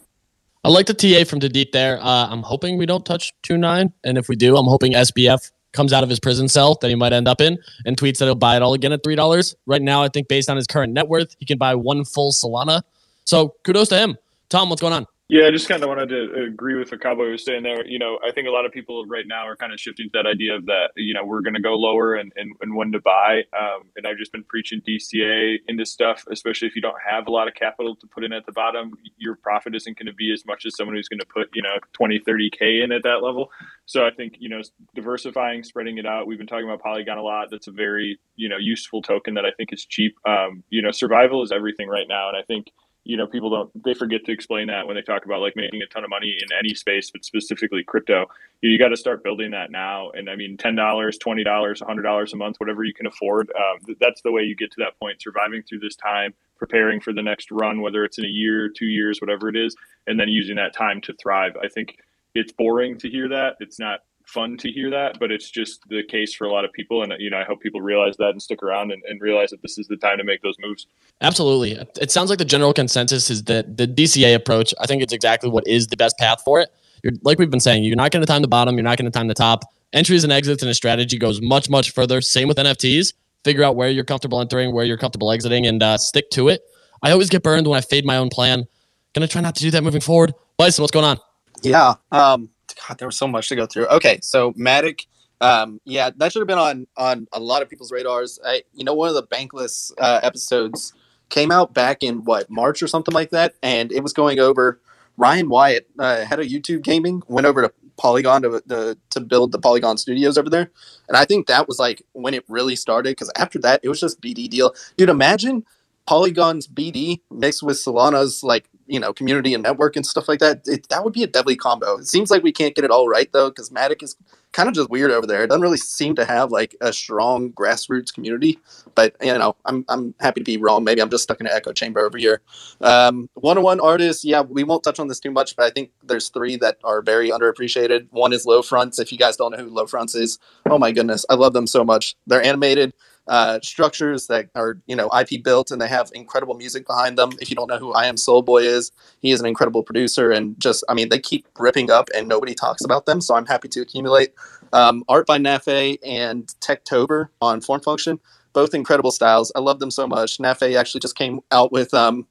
I like the TA from Deep there. Uh, I'm hoping we don't touch 2 9. And if we do, I'm hoping SBF comes out of his prison cell that he might end up in and tweets that he'll buy it all again at $3. Right now, I think based on his current net worth, he can buy one full Solana. So kudos to him. Tom, what's going on? Yeah, I just kind of wanted to agree with what Cowboy was saying there. You know, I think a lot of people right now are kind of shifting to that idea of that, you know, we're going to go lower and, and, and when to buy. Um, and I've just been preaching DCA into stuff, especially if you don't have a lot of capital to put in at the bottom. Your profit isn't going to be as much as someone who's going to put, you know, 20, 30K in at that level. So I think, you know, diversifying, spreading it out. We've been talking about Polygon a lot. That's a very, you know, useful token that I think is cheap. Um, you know, survival is everything right now. And I think, you know people don't they forget to explain that when they talk about like making a ton of money in any space but specifically crypto. You, you got to start building that now. And i mean $10 $20 $100 a month whatever you can afford um, that's the way you get to that point surviving through this time preparing for the next run whether it's in a year two years whatever it is and then using that time to thrive. I think it's boring to hear that. It's not fun to hear that, but it's just the case for a lot of people. And, you know, I hope people realize that and stick around and, and, realize that this is the time to make those moves. Absolutely. It sounds like the general consensus is that the DCA approach, I think it's exactly what is the best path for it. You're, like we've been saying, you're not going to time the bottom, you're not going to time the top. Entries and exits and a strategy goes much, much further. Same with NFTs. Figure out where you're comfortable entering, where you're comfortable exiting, and uh, stick to it. I always get burned when I fade my own plan. Gonna try not to do that moving forward. Bison, what's going on? Yeah. Um, God, there was so much to go through. Okay, so Matic, um, yeah, that should have been on on a lot of people's radars. I, you know, one of the Bankless uh, episodes came out back in what March or something like that, and it was going over. Ryan Wyatt, uh, head of YouTube gaming, went over to Polygon to, to to build the Polygon Studios over there, and I think that was like when it really started. Because after that, it was just BD deal. Dude, imagine Polygon's BD mixed with Solana's like you know community and network and stuff like that. It, that would be a deadly combo. It seems like we can't get it all right though, because Matic is kind of just weird over there. It doesn't really seem to have like a strong grassroots community. But you know, I'm I'm happy to be wrong. Maybe I'm just stuck in an echo chamber over here. Um, one-on-one artists, yeah, we won't touch on this too much, but I think there's three that are very underappreciated. One is Low Fronts. If you guys don't know who Low Fronts is, oh my goodness, I love them so much. They're animated uh, structures that are you know IP built and they have incredible music behind them. If you don't know who I Am Soul Boy is, he is an incredible producer and just I mean they keep ripping up and nobody talks about them. So I'm happy to accumulate um, art by Nafe and Techtober on Formfunction, both incredible styles. I love them so much. Nafe actually just came out with um,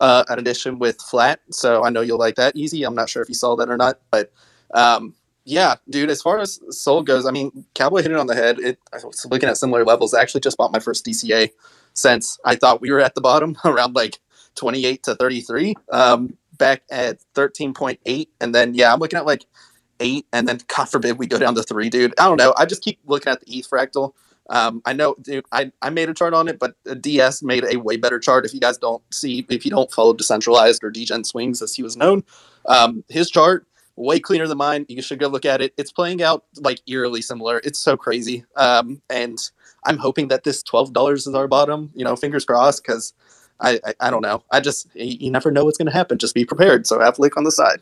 uh, an edition with Flat, so I know you'll like that. Easy. I'm not sure if you saw that or not, but um, yeah, dude. As far as SOL goes, I mean, Cowboy hit it on the head. It, I was looking at similar levels. I actually just bought my first DCA since I thought we were at the bottom (laughs) around like 28 to 33, um, back at 13.8, and then yeah, I'm looking at like eight, and then God forbid we go down to three, dude. I don't know. I just keep looking at the ETH fractal. Um, I know, dude. I, I made a chart on it, but DS made a way better chart. If you guys don't see, if you don't follow decentralized or Degen Swings as he was known, um, his chart way cleaner than mine. You should go look at it. It's playing out like eerily similar. It's so crazy. Um, and I'm hoping that this twelve dollars is our bottom. You know, fingers crossed, because I, I, I don't know. I just you never know what's going to happen. Just be prepared. So have Lick on the side.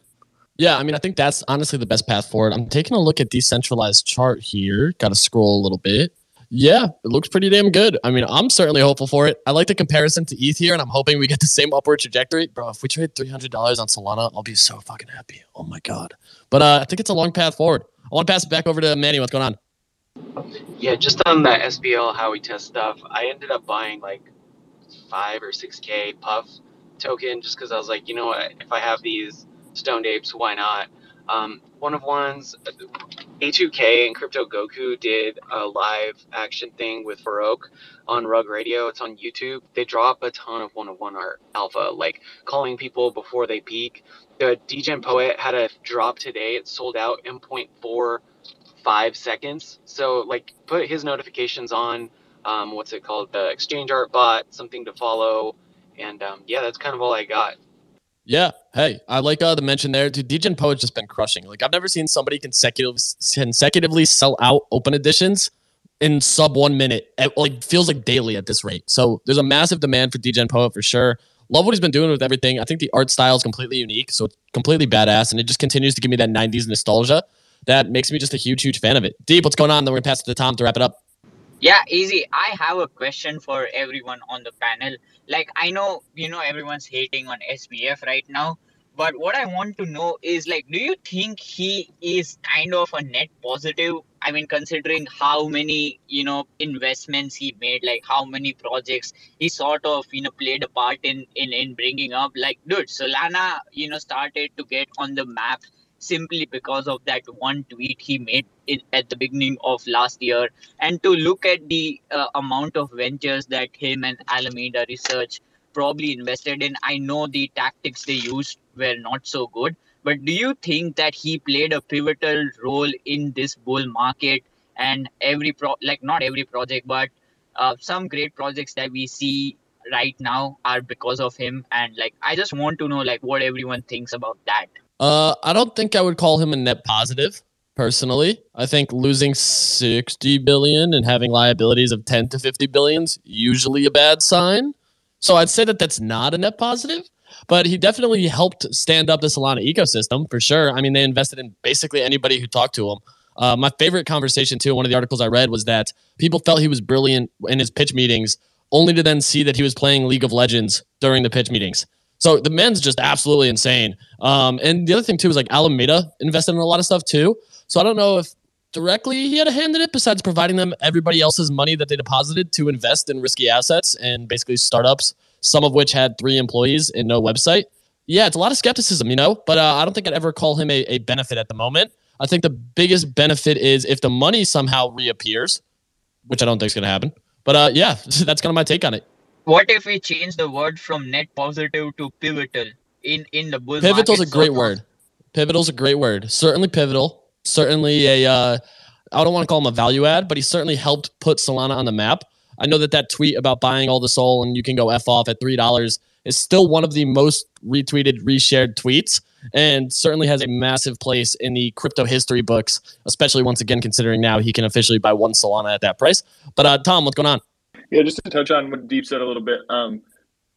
Yeah, I mean, I think that's honestly the best path forward. I'm taking a look at decentralized chart here. Got to scroll a little bit. Yeah, it looks pretty damn good. I mean, I'm certainly hopeful for it. I like the comparison to ETH here, and I'm hoping we get the same upward trajectory. Bro, if we trade $300 on Solana, I'll be so fucking happy. Oh my God. But uh, I think it's a long path forward. I want to pass it back over to Manny. What's going on? Yeah, just on that SBL Howey test stuff, I ended up buying like five or six K Puff token just because I was like, you know what, if I have these Stoned Apes, why not? Um, one of ones, A2K and Crypto Goku did a live action thing with Farouk on Rug Radio. It's on YouTube. They drop a ton of one of one art alpha, like calling people before they peak. The Degen Poet had a drop today. It sold out in 0.45 seconds. So, like, put his notifications on. Um, what's it called? The Exchange Art Bot, something to follow. And um, yeah, that's kind of all I got. Yeah. Hey, I like uh, the mention there. Dude, Degen Poet's just been crushing. Like I've never seen somebody consecutive, consecutively sell out open editions in sub one minute. It, like feels like daily at this rate. So there's a massive demand for Degen Poet for sure. Love what he's been doing with everything. I think the art style is completely unique, so it's completely badass, and it just continues to give me that '90s nostalgia. That makes me just a huge, huge fan of it. Deep, what's going on? Then we're gonna pass it to Tom to wrap it up. Yeah, easy. I have a question for everyone on the panel. Like, I know, you know, everyone's hating on SBF right now, but what I want to know is, like, do you think he is kind of a net positive? I mean, considering how many, you know, investments he made, like how many projects he sort of, you know, played a part in in in bringing up. Like, dude, Solana, you know, started to get on the map simply because of that one tweet he made at the beginning of last year. And to look at the uh, amount of ventures that him and alameda research probably invested in i know the tactics they used were not so good but do you think that he played a pivotal role in this bull market and every pro like not every project but uh, some great projects that we see right now are because of him? And like i just want to know like what everyone thinks about that uh, I don't think I would call him a net positive personally. I think losing 60 billion and having liabilities of 10 to 50 billions usually a bad sign. So I'd say that that's not a net positive, but he definitely helped stand up the Solana ecosystem for sure. I mean, they invested in basically anybody who talked to him. Uh, my favorite conversation too, one of the articles I read was that people felt he was brilliant in his pitch meetings, only to then see that he was playing League of Legends during the pitch meetings. So the men's just absolutely insane. Um, and the other thing too is like Alameda invested in a lot of stuff too. So I don't know if directly he had a hand in it besides providing them everybody else's money that they deposited to invest in risky assets and basically startups, some of which had three employees and no website. Yeah, it's a lot of skepticism, you know, but uh, I don't think I'd ever call him a, a benefit at the moment. I think the biggest benefit is if the money somehow reappears, which I don't think is going to happen. But uh, yeah, (laughs) that's kind of my take on it. What if we change the word from net positive to pivotal in in the bull Pivotal's a great word. Pivotal's a great word. Certainly pivotal. Certainly a. Uh, I don't want to call him a value add, but he certainly helped put Solana on the map. I know that that tweet about buying all the SOL and you can go f off at three dollars is still one of the most retweeted, reshared tweets, and certainly has a massive place in the crypto history books. Especially once again, considering now he can officially buy one Solana at that price. But uh, Tom, what's going on? Yeah, just to touch on what Deep said a little bit. Um,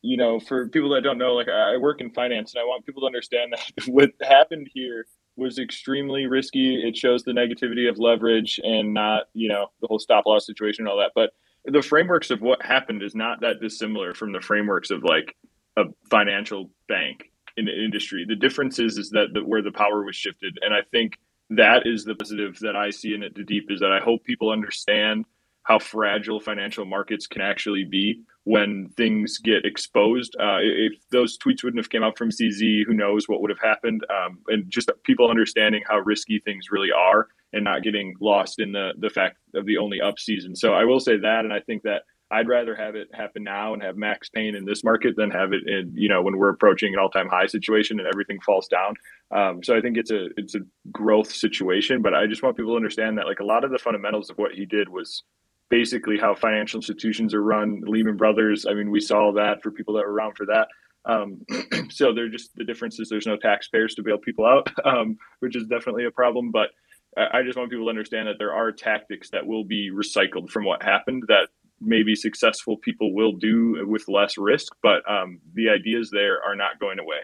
you know, for people that don't know, like I work in finance, and I want people to understand that (laughs) what happened here was extremely risky. It shows the negativity of leverage and not, you know, the whole stop loss situation and all that. But the frameworks of what happened is not that dissimilar from the frameworks of like a financial bank in the industry. The difference is is that the, where the power was shifted, and I think that is the positive that I see in it. The deep is that I hope people understand how fragile financial markets can actually be when things get exposed. Uh, if those tweets wouldn't have came out from CZ, who knows what would have happened? Um, and just people understanding how risky things really are and not getting lost in the the fact of the only up season. So I will say that, and I think that I'd rather have it happen now and have max pain in this market than have it in you know when we're approaching an all time high situation and everything falls down. Um, so I think it's a it's a growth situation, but I just want people to understand that like a lot of the fundamentals of what he did was basically how financial institutions are run. Lehman Brothers, I mean, we saw that for people that were around for that. Um, (clears throat) so they're just the difference is there's no taxpayers to bail people out, (laughs) um, which is definitely a problem. But I just want people to understand that there are tactics that will be recycled from what happened that maybe successful people will do with less risk, but um, the ideas there are not going away.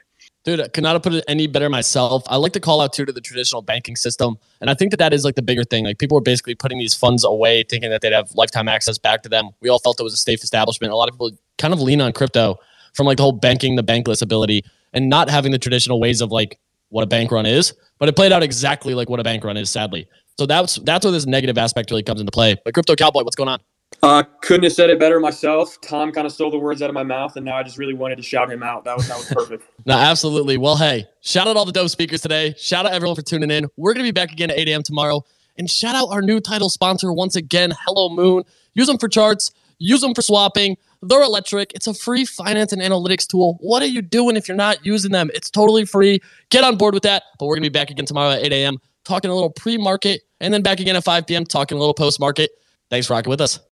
Dude, I could not have put it any better myself. I like to call out too to the traditional banking system. And I think that that is like the bigger thing. Like people were basically putting these funds away, thinking that they'd have lifetime access back to them. We all felt it was a safe establishment. A lot of people kind of lean on crypto from like the whole banking, the bankless ability, and not having the traditional ways of like what a bank run is. But it played out exactly like what a bank run is, sadly. So that's that's where this negative aspect really comes into play. But crypto cowboy, what's going on? Uh, couldn't have said it better myself. Tom kind of stole the words out of my mouth, and now I just really wanted to shout him out. That was that was perfect. (laughs) no, absolutely. Well, hey, shout out all the dope speakers today. Shout out everyone for tuning in. We're gonna be back again at 8 a.m. tomorrow. And shout out our new title sponsor once again, Hello Moon. Use them for charts, use them for swapping. They're electric. It's a free finance and analytics tool. What are you doing if you're not using them? It's totally free. Get on board with that. But we're gonna be back again tomorrow at 8 a.m. talking a little pre-market, and then back again at 5 p.m. talking a little post-market. Thanks for rocking with us.